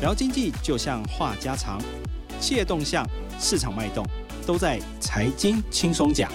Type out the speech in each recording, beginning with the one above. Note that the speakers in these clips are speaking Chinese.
聊经济就像话家常，企业动向、市场脉动，都在财经轻松讲。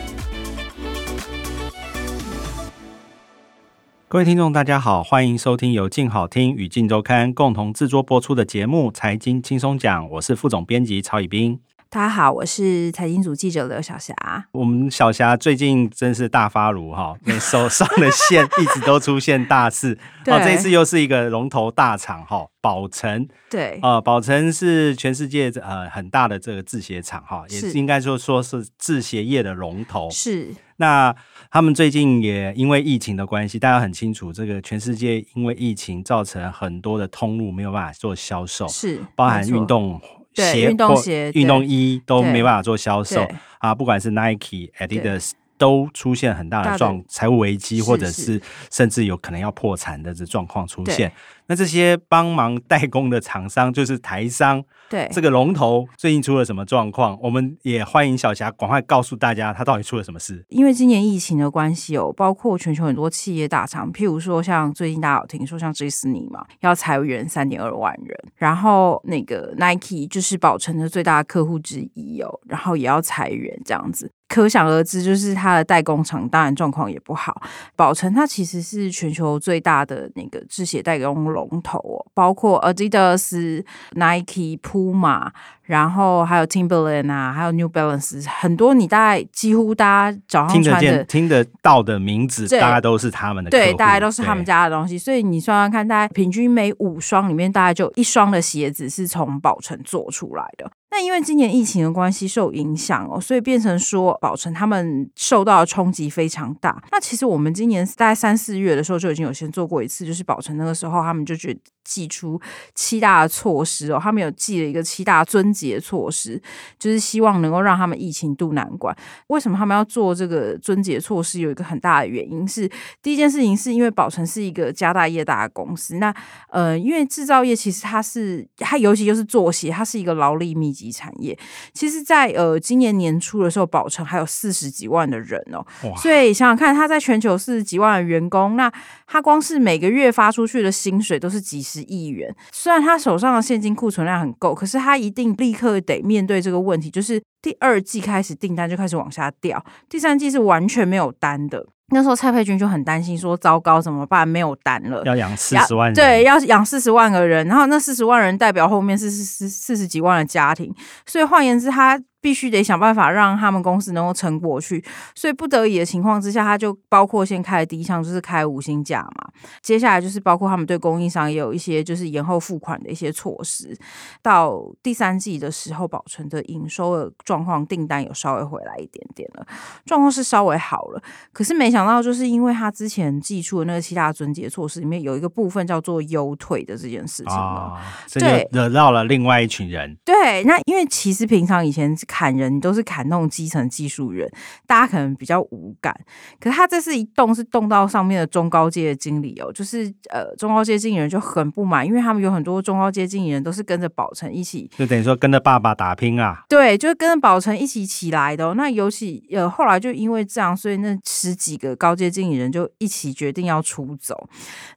各位听众，大家好，欢迎收听由静好听与静周刊共同制作播出的节目《财经轻松讲》，我是副总编辑曹以斌。大家好，我是财经组记者刘小霞。我们小霞最近真是大发如哈，那手上的线一直都出现大事。哦，这次又是一个龙头大厂哈，宝成。对，呃，宝成是全世界呃很大的这个制鞋厂哈，也是应该说说是制鞋业的龙头。是。那他们最近也因为疫情的关系，大家很清楚，这个全世界因为疫情造成很多的通路没有办法做销售，是包含运动。鞋、运动鞋、运动衣都没办法做销售啊！不管是 Nike、Adidas，都出现很大的状财务危机，或者是甚至有可能要破产的这状况出现。那这些帮忙代工的厂商，就是台商。对这个龙头最近出了什么状况？我们也欢迎小霞赶快告诉大家，他到底出了什么事。因为今年疫情的关系哦，包括全球很多企业大厂，譬如说像最近大家有听说像迪士尼嘛，要裁员三点二万人，然后那个 Nike 就是宝成的最大客户之一哦，然后也要裁员这样子。可想而知，就是它的代工厂当然状况也不好。宝成它其实是全球最大的那个制鞋代工龙头哦，包括 Adidas、Nike、Puma，然后还有 Timberland 啊，还有 New Balance，很多你大概几乎大家早上穿的、听得到的名字，大概都是他们的，对，大概都是他们家的东西。所以你算算看，大概平均每五双里面，大概就一双的鞋子是从宝成做出来的。那因为今年疫情的关系受影响哦，所以变成说宝成他们受到的冲击非常大。那其实我们今年大概三四月的时候就已经有先做过一次，就是宝成那个时候他们就觉得。寄出七大措施哦，他们有寄了一个七大尊节措施，就是希望能够让他们疫情渡难关。为什么他们要做这个尊节措施？有一个很大的原因是，第一件事情是因为宝成是一个家大业大的公司。那呃，因为制造业其实它是它尤其就是做鞋，它是一个劳力密集产业。其实，在呃今年年初的时候，宝城还有四十几万的人哦，所以想想看，他在全球四十几万的员工，那他光是每个月发出去的薪水都是几。十亿元，虽然他手上的现金库存量很够，可是他一定立刻得面对这个问题，就是第二季开始订单就开始往下掉，第三季是完全没有单的。那时候蔡佩君就很担心，说糟糕怎么办？没有单了，要养四十万人，对，要养四十万个人，然后那四十万人代表后面是四四四十几万的家庭，所以换言之，他。必须得想办法让他们公司能够撑过去，所以不得已的情况之下，他就包括先开的第一项就是开五星价嘛。接下来就是包括他们对供应商也有一些就是延后付款的一些措施。到第三季的时候，保存的营收的状况订单有稍微回来一点点了，状况是稍微好了。可是没想到，就是因为他之前寄出的那个七大尊节措施里面有一个部分叫做优退的这件事情哦，对，惹到了另外一群人。对，那因为其实平常以前。砍人都是砍那种基层技术人，大家可能比较无感。可是他这次一动是动到上面的中高阶的经理哦，就是呃中高阶经理人就很不满，因为他们有很多中高阶经理人都是跟着宝成一起，就等于说跟着爸爸打拼啊。对，就是跟着宝成一起起来的。那尤其呃后来就因为这样，所以那十几个高阶经理人就一起决定要出走。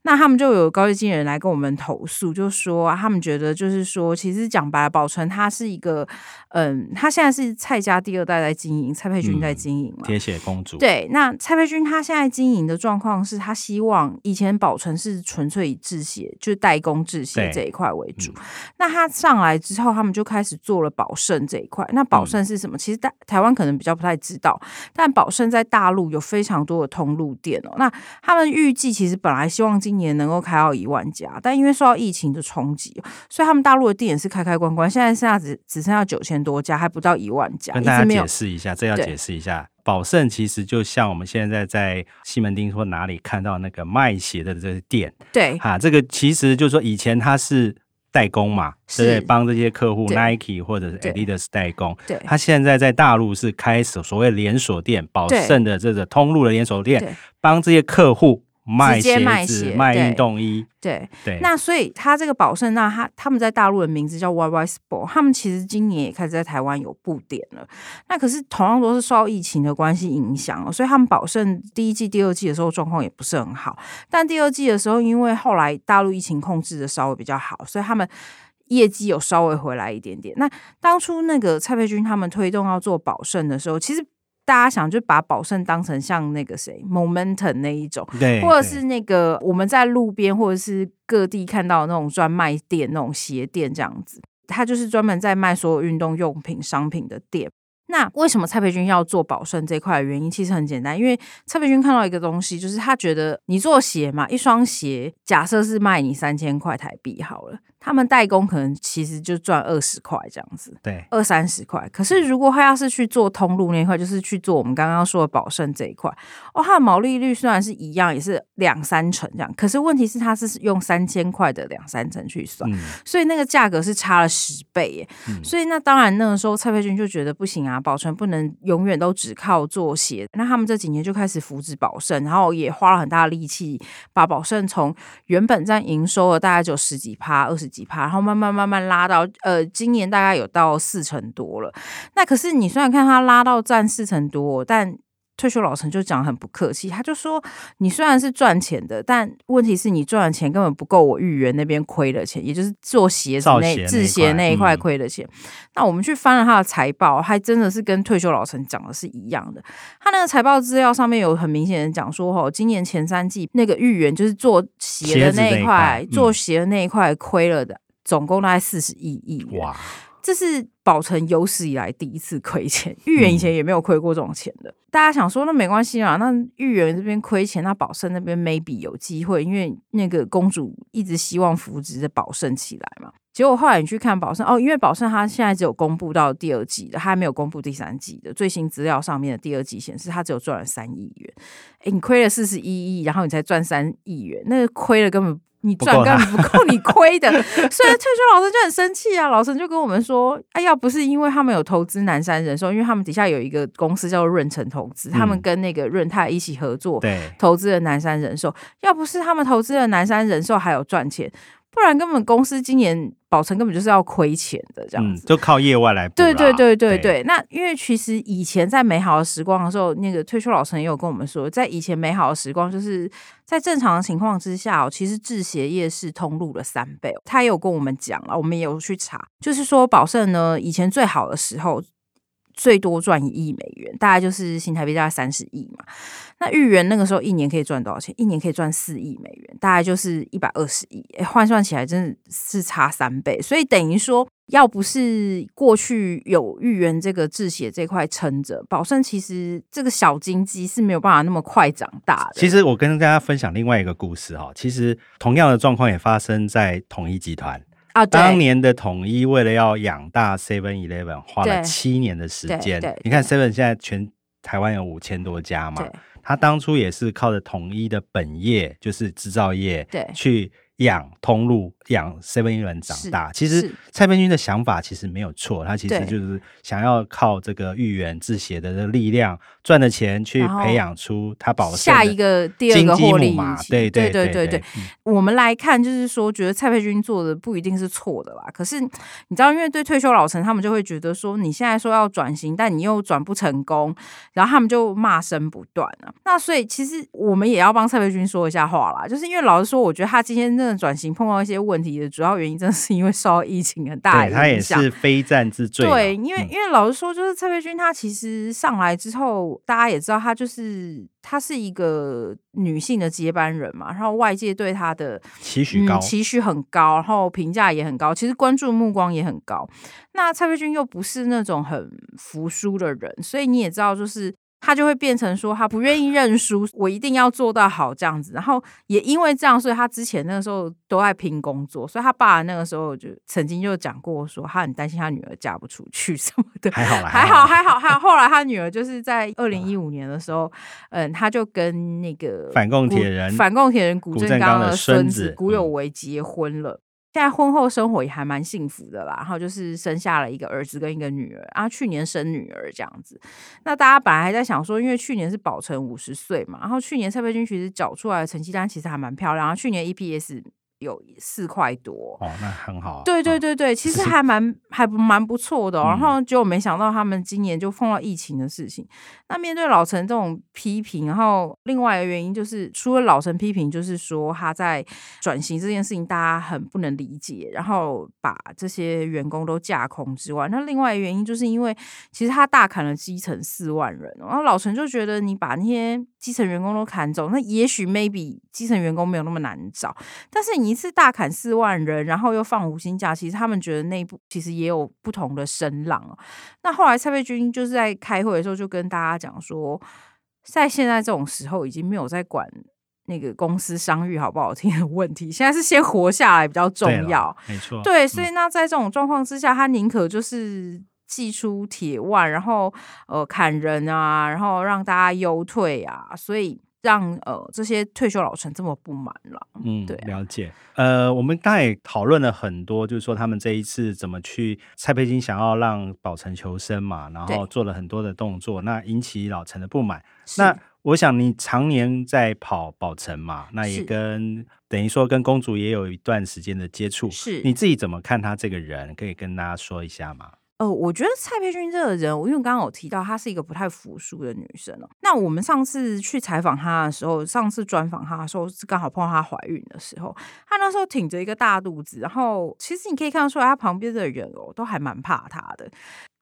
那他们就有高阶经理人来跟我们投诉，就说他们觉得就是说，其实讲白了，宝成他是一个嗯，他现在。但是蔡家第二代在经营，蔡佩君在经营嘛？铁血公主。对，那蔡佩君他现在经营的状况是他希望以前保存是纯粹以制鞋，就是代工制鞋这一块为主。那他上来之后，他们就开始做了宝盛这一块。那宝盛是什么？其实台台湾可能比较不太知道，但宝盛在大陆有非常多的通路店哦。那他们预计其实本来希望今年能够开到一万家，但因为受到疫情的冲击，所以他们大陆的店也是开开关关，现在剩下只只剩下九千多家，还不到。一万家，跟大家解释一下，这要解释一下。宝盛其实就像我们现在在西门町或哪里看到那个卖鞋的这些店，对，哈，这个其实就是说以前他是代工嘛，对，帮这些客户 Nike 或者是 Adidas 代工。对，他现在在大陆是开所所谓连锁店，宝盛的这个通路的连锁店，帮这些客户。卖鞋子、卖运动衣，对对。那所以他这个宝盛，那他他们在大陆的名字叫 YY Sport，他们其实今年也开始在台湾有布点了。那可是同样都是受疫情的关系影响，所以他们宝盛第一季、第二季的时候状况也不是很好。但第二季的时候，因为后来大陆疫情控制的稍微比较好，所以他们。业绩有稍微回来一点点。那当初那个蔡佩君他们推动要做宝盛的时候，其实大家想就把宝盛当成像那个谁 Momentum 那一种，对，或者是那个我们在路边或者是各地看到那种专卖店、那种鞋店这样子，它就是专门在卖所有运动用品商品的店。那为什么蔡培君要做宝盛这块的原因，其实很简单，因为蔡培君看到一个东西，就是他觉得你做鞋嘛，一双鞋假设是卖你三千块台币好了。他们代工可能其实就赚二十块这样子，对，二三十块。可是如果他要是去做通路那一块，就是去做我们刚刚说的宝盛这一块，哦，它的毛利率虽然是一样，也是两三成这样，可是问题是它是用三千块的两三成去算，所以那个价格是差了十倍耶。所以那当然那个时候蔡佩君就觉得不行啊，宝存不能永远都只靠做鞋。那他们这几年就开始扶植宝盛，然后也花了很大的力气，把宝盛从原本在营收的大概就十几趴、二十。几趴，然后慢慢慢慢拉到，呃，今年大概有到四成多了。那可是你虽然看它拉到占四成多，但退休老陈就讲很不客气，他就说：“你虽然是赚钱的，但问题是你赚的钱根本不够我豫园那边亏的钱，也就是做鞋子那制鞋那一块亏的钱。”那我们去翻了他的财报，还真的是跟退休老陈讲的是一样的。他那个财报资料上面有很明显的讲说，哦，今年前三季那个豫园就是做鞋的那一块，做鞋的那一块亏了的，总共大概四十亿亿元。哇！这是宝成有史以来第一次亏钱，豫园以前也没有亏过这种钱的。大家想说，那没关系啊，那豫园这边亏钱，那宝盛那边 maybe 有机会，因为那个公主一直希望扶植的宝盛起来嘛。结果后来你去看宝盛，哦，因为宝盛它现在只有公布到第二季的，它还没有公布第三季的最新资料上面的第二季显示，它只有赚了三亿元。哎，你亏了四十一亿，然后你才赚三亿元，那个亏了根本。你赚根本不够你亏的，所以退休老师就很生气啊！老师就跟我们说：“哎，要不是因为他们有投资南山人寿，因为他们底下有一个公司叫做润成投资，他们跟那个润泰一起合作，对，投资了南山人寿。要不是他们投资了南山人寿，还有赚钱。”不然根本公司今年宝成根本就是要亏钱的这样子，就靠业外来。对对对对对。那因为其实以前在美好的时光的时候，那个退休老陈也有跟我们说，在以前美好的时光，就是在正常的情况之下，其实制鞋业是通路的三倍。他也有跟我们讲了，我们也有去查，就是说宝盛呢，以前最好的时候。最多赚一亿美元，大概就是新台币大概三十亿嘛。那豫园那个时候一年可以赚多少钱？一年可以赚四亿美元，大概就是一百二十亿。换算起来真的是差三倍。所以等于说，要不是过去有豫园这个制血这块撑着，宝盛其实这个小金鸡是没有办法那么快长大的。其实我跟大家分享另外一个故事哈，其实同样的状况也发生在统一集团。啊，当年的统一为了要养大 Seven Eleven，花了七年的时间。你看 Seven 现在全台湾有五千多家嘛，他当初也是靠着统一的本业，就是制造业，去养通路。养 seven 人长大，其实蔡佩君的想法其实没有错，他其实就是想要靠这个豫园制鞋的力量赚的钱去培养出他保下一个第二个获利嘛。对对对对对，我们来看就是说，觉得蔡佩君做的不一定是错的啦。可是你知道，因为对退休老陈他们就会觉得说，你现在说要转型，但你又转不成功，然后他们就骂声不断啊。那所以其实我们也要帮蔡佩君说一下话啦，就是因为老实说，我觉得他今天真的转型碰到一些问。题的主要原因，真的是因为受到疫情很大的影响。他也是非战之罪。对，因为因为老实说，就是蔡佩君，她其实上来之后，大家也知道，她就是她是一个女性的接班人嘛。然后外界对她的期许高，期许很高，然后评价也很高，其实关注目光也很高。那蔡佩君又不是那种很服输的人，所以你也知道，就是。他就会变成说，他不愿意认输，我一定要做到好这样子。然后也因为这样，所以他之前那个时候都在拼工作。所以他爸那个时候就曾经就讲过，说他很担心他女儿嫁不出去什么的。还好啦，还好，还好，还好。后来他女儿就是在二零一五年的时候，嗯，他就跟那个反共铁人、反共铁人古正刚的孙子古有为结婚了。现在婚后生活也还蛮幸福的啦，然后就是生下了一个儿子跟一个女儿啊，去年生女儿这样子。那大家本来还在想说，因为去年是保成五十岁嘛，然后去年蔡佩君其实缴出来的成绩单其实还蛮漂亮，然后去年 EPS 有四块多哦，那很好。对对对对，其实还蛮还蛮不错的。然后结果没想到他们今年就碰到疫情的事情。那面对老陈这种批评，然后另外一个原因就是，除了老陈批评，就是说他在转型这件事情大家很不能理解，然后把这些员工都架空之外，那另外一个原因就是因为其实他大砍了基层四万人，然后老陈就觉得你把那些基层员工都砍走，那也许 maybe 基层员工没有那么难找，但是你。一次大砍四万人，然后又放无薪假，其实他们觉得内部其实也有不同的声浪哦。那后来蔡佩君就是在开会的时候就跟大家讲说，在现在这种时候，已经没有在管那个公司商誉好不好听的问题，现在是先活下来比较重要。没错，对，所以那在这种状况之下，他宁可就是祭出铁腕，然后呃砍人啊，然后让大家优退啊，所以。让呃这些退休老臣这么不满了，嗯，对，了解。呃，我们刚才讨论了很多，就是说他们这一次怎么去蔡佩金想要让保城求生嘛，然后做了很多的动作，那引起老臣的不满。那我想你常年在跑宝城嘛，那也跟等于说跟公主也有一段时间的接触，是你自己怎么看他这个人？可以跟大家说一下吗？呃，我觉得蔡佩君这个人，我因为刚刚有提到她是一个不太服输的女生哦。那我们上次去采访她的时候，上次专访她的时候是刚好碰到她怀孕的时候，她那时候挺着一个大肚子，然后其实你可以看得出来，她旁边的人哦都还蛮怕她的。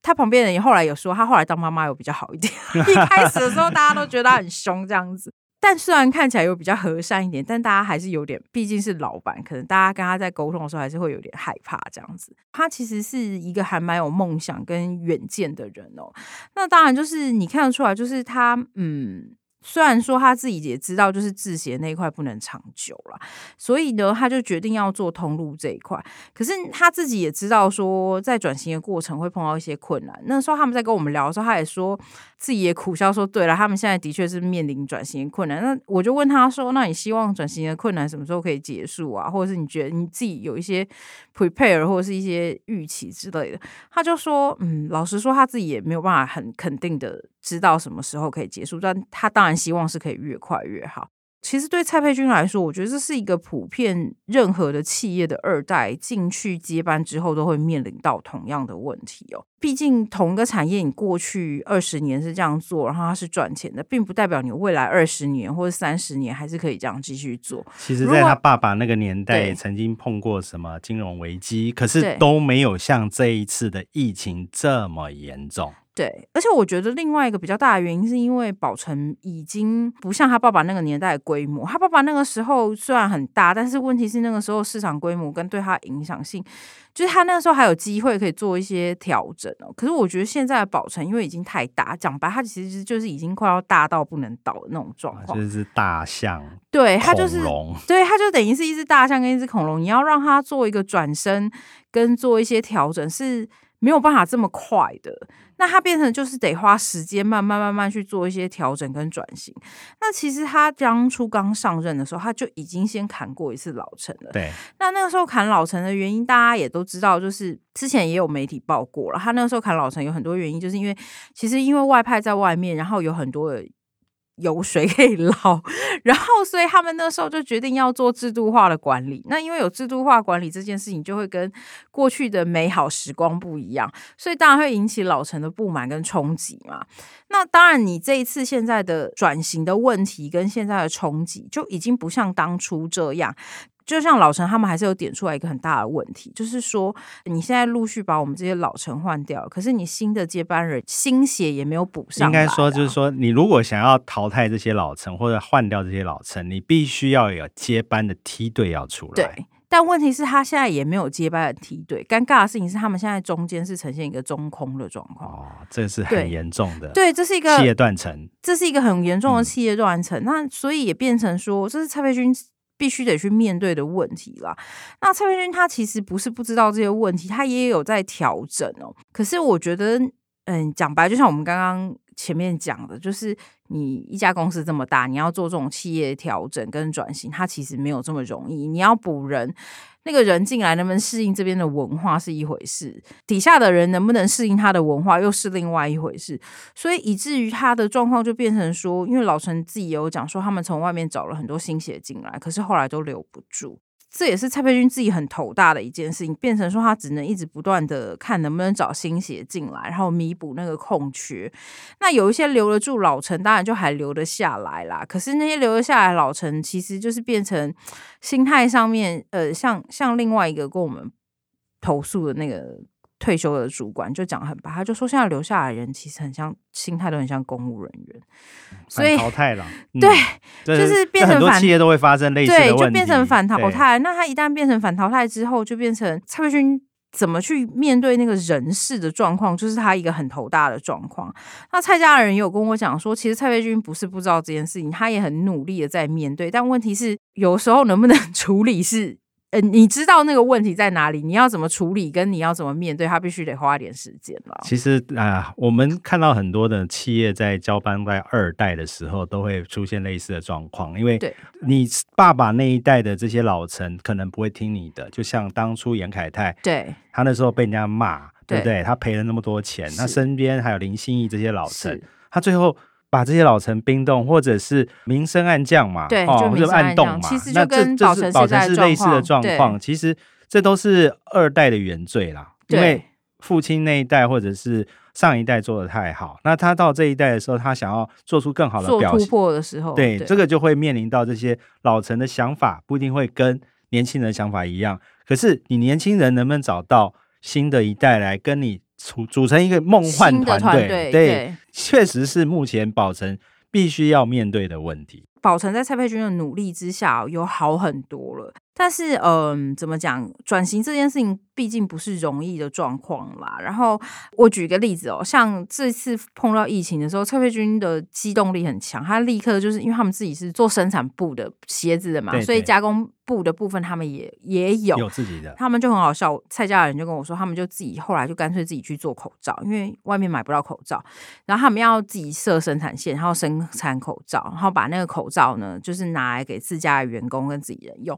她旁边人也后来有说，她后来当妈妈有比较好一点。一开始的时候，大家都觉得她很凶这样子。但虽然看起来有比较和善一点，但大家还是有点，毕竟是老板，可能大家跟他在沟通的时候还是会有点害怕这样子。他其实是一个还蛮有梦想跟远见的人哦。那当然就是你看得出来，就是他嗯。虽然说他自己也知道，就是制鞋那一块不能长久了，所以呢，他就决定要做通路这一块。可是他自己也知道，说在转型的过程会碰到一些困难。那时候他们在跟我们聊的时候，他也说自己也苦笑说：“对了，他们现在的确是面临转型的困难。”那我就问他说：“那你希望转型的困难什么时候可以结束啊？或者是你觉得你自己有一些 prepare 或者是一些预期之类的？”他就说：“嗯，老实说，他自己也没有办法很肯定的。”知道什么时候可以结束，但他当然希望是可以越快越好。其实对蔡佩君来说，我觉得这是一个普遍，任何的企业的二代进去接班之后，都会面临到同样的问题哦。毕竟同一个产业，你过去二十年是这样做，然后它是赚钱的，并不代表你未来二十年或者三十年还是可以这样继续做。其实，在他爸爸那个年代，也曾经碰过什么金融危机，可是都没有像这一次的疫情这么严重。对，而且我觉得另外一个比较大的原因，是因为宝成已经不像他爸爸那个年代的规模。他爸爸那个时候虽然很大，但是问题是那个时候市场规模跟对他影响性，就是他那个时候还有机会可以做一些调整哦。可是我觉得现在的宝成因为已经太大，讲白，他其实就是已经快要大到不能倒的那种状况。就是大象，对，它就是对，它就等于是一只大象跟一只恐龙，你要让它做一个转身跟做一些调整是。没有办法这么快的，那他变成就是得花时间慢慢慢慢去做一些调整跟转型。那其实他当初刚上任的时候，他就已经先砍过一次老陈了。对，那那个时候砍老陈的原因，大家也都知道，就是之前也有媒体报过了。他那个时候砍老陈有很多原因，就是因为其实因为外派在外面，然后有很多。油水可以捞，然后所以他们那时候就决定要做制度化的管理。那因为有制度化管理这件事情，就会跟过去的美好时光不一样，所以当然会引起老陈的不满跟冲击嘛。那当然，你这一次现在的转型的问题跟现在的冲击，就已经不像当初这样。就像老陈他们还是有点出来一个很大的问题，就是说你现在陆续把我们这些老陈换掉，可是你新的接班人新血也没有补上。应该说就是说，你如果想要淘汰这些老陈或者换掉这些老陈，你必须要有接班的梯队要出来。对，但问题是，他现在也没有接班的梯队。尴尬的事情是，他们现在中间是呈现一个中空的状况。哦，这是很严重的。对，这是一个企业断层，这是一个很严重的企业断层。那所以也变成说，这是蔡培军。必须得去面对的问题啦。那蔡文君他其实不是不知道这些问题，他也有在调整哦。可是我觉得，嗯，讲白，就像我们刚刚前面讲的，就是你一家公司这么大，你要做这种企业调整跟转型，它其实没有这么容易。你要补人。那个人进来能不能适应这边的文化是一回事，底下的人能不能适应他的文化又是另外一回事，所以以至于他的状况就变成说，因为老陈自己有讲说，他们从外面找了很多新血进来，可是后来都留不住。这也是蔡佩君自己很头大的一件事情，变成说他只能一直不断的看能不能找新血进来，然后弥补那个空缺。那有一些留得住老陈，当然就还留得下来啦。可是那些留得下来老陈，其实就是变成心态上面，呃，像像另外一个跟我们投诉的那个。退休的主管就讲很白，他就说现在留下来的人其实很像心态都很像公务人员，所以淘汰了。对，就是变成很多企业都会发生类似的问题，就变成反淘汰。那他一旦变成反淘汰之后，就变成蔡培军怎么去面对那个人事的状况，就是他一个很头大的状况。那蔡家人有跟我讲说，其实蔡培军不是不知道这件事情，他也很努力的在面对，但问题是有时候能不能 处理是。呃，你知道那个问题在哪里？你要怎么处理？跟你要怎么面对？他必须得花一点时间了。其实啊，我们看到很多的企业在交班在二代的时候，都会出现类似的状况。因为你爸爸那一代的这些老臣可能不会听你的，就像当初严凯泰，对他那时候被人家骂，对不对？他赔了那么多钱，他身边还有林心怡这些老臣，他最后。把这些老臣冰冻，或者是明升暗降嘛，对，就暗冻嘛。其实就跟保存是类似的状况。其实这都是二代的原罪啦，因为父亲那一代或者是上一代做的太好，那他到这一代的时候，他想要做出更好的表突破的时候，对这个就会面临到这些老臣的想法不一定会跟年轻人想法一样。可是你年轻人能不能找到新的一代来跟你？组组成一个梦幻团队，对，确实是目前宝成必须要面对的问题。宝成在蔡佩君的努力之下，有好很多了。但是，嗯，怎么讲？转型这件事情毕竟不是容易的状况啦。然后，我举个例子哦，像这次碰到疫情的时候，蔡佩君的机动力很强，他立刻就是因为他们自己是做生产布的鞋子的嘛，所以加工。布的部分他们也也有有自己的，他们就很好笑。蔡家人就跟我说，他们就自己后来就干脆自己去做口罩，因为外面买不到口罩，然后他们要自己设生产线，然后生产口罩，然后把那个口罩呢，就是拿来给自家的员工跟自己人用，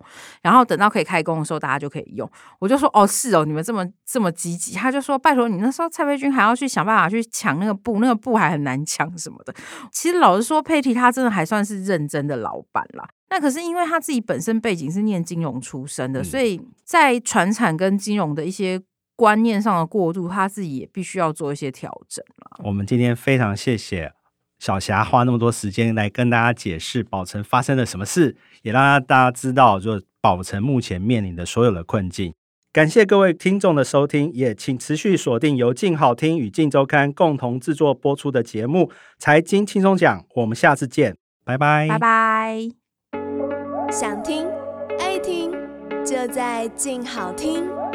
然后等到可以开工的时候，大家就可以用。我就说哦，是哦，你们这么这么积极。他就说拜托你那时候蔡培君还要去想办法去抢那个布，那个布还很难抢什么的。其实老实说，佩蒂他真的还算是认真的老板啦。那可是因为他自己本身背景是念金融出身的，所以在传产跟金融的一些观念上的过渡，他自己也必须要做一些调整了。我们今天非常谢谢小霞花那么多时间来跟大家解释宝城发生了什么事，也让大家知道就保成目前面临的所有的困境。感谢各位听众的收听，也请持续锁定由静好听与静周刊共同制作播出的节目《财经轻松讲》，我们下次见，拜拜，拜拜。想听爱听，就在静好听。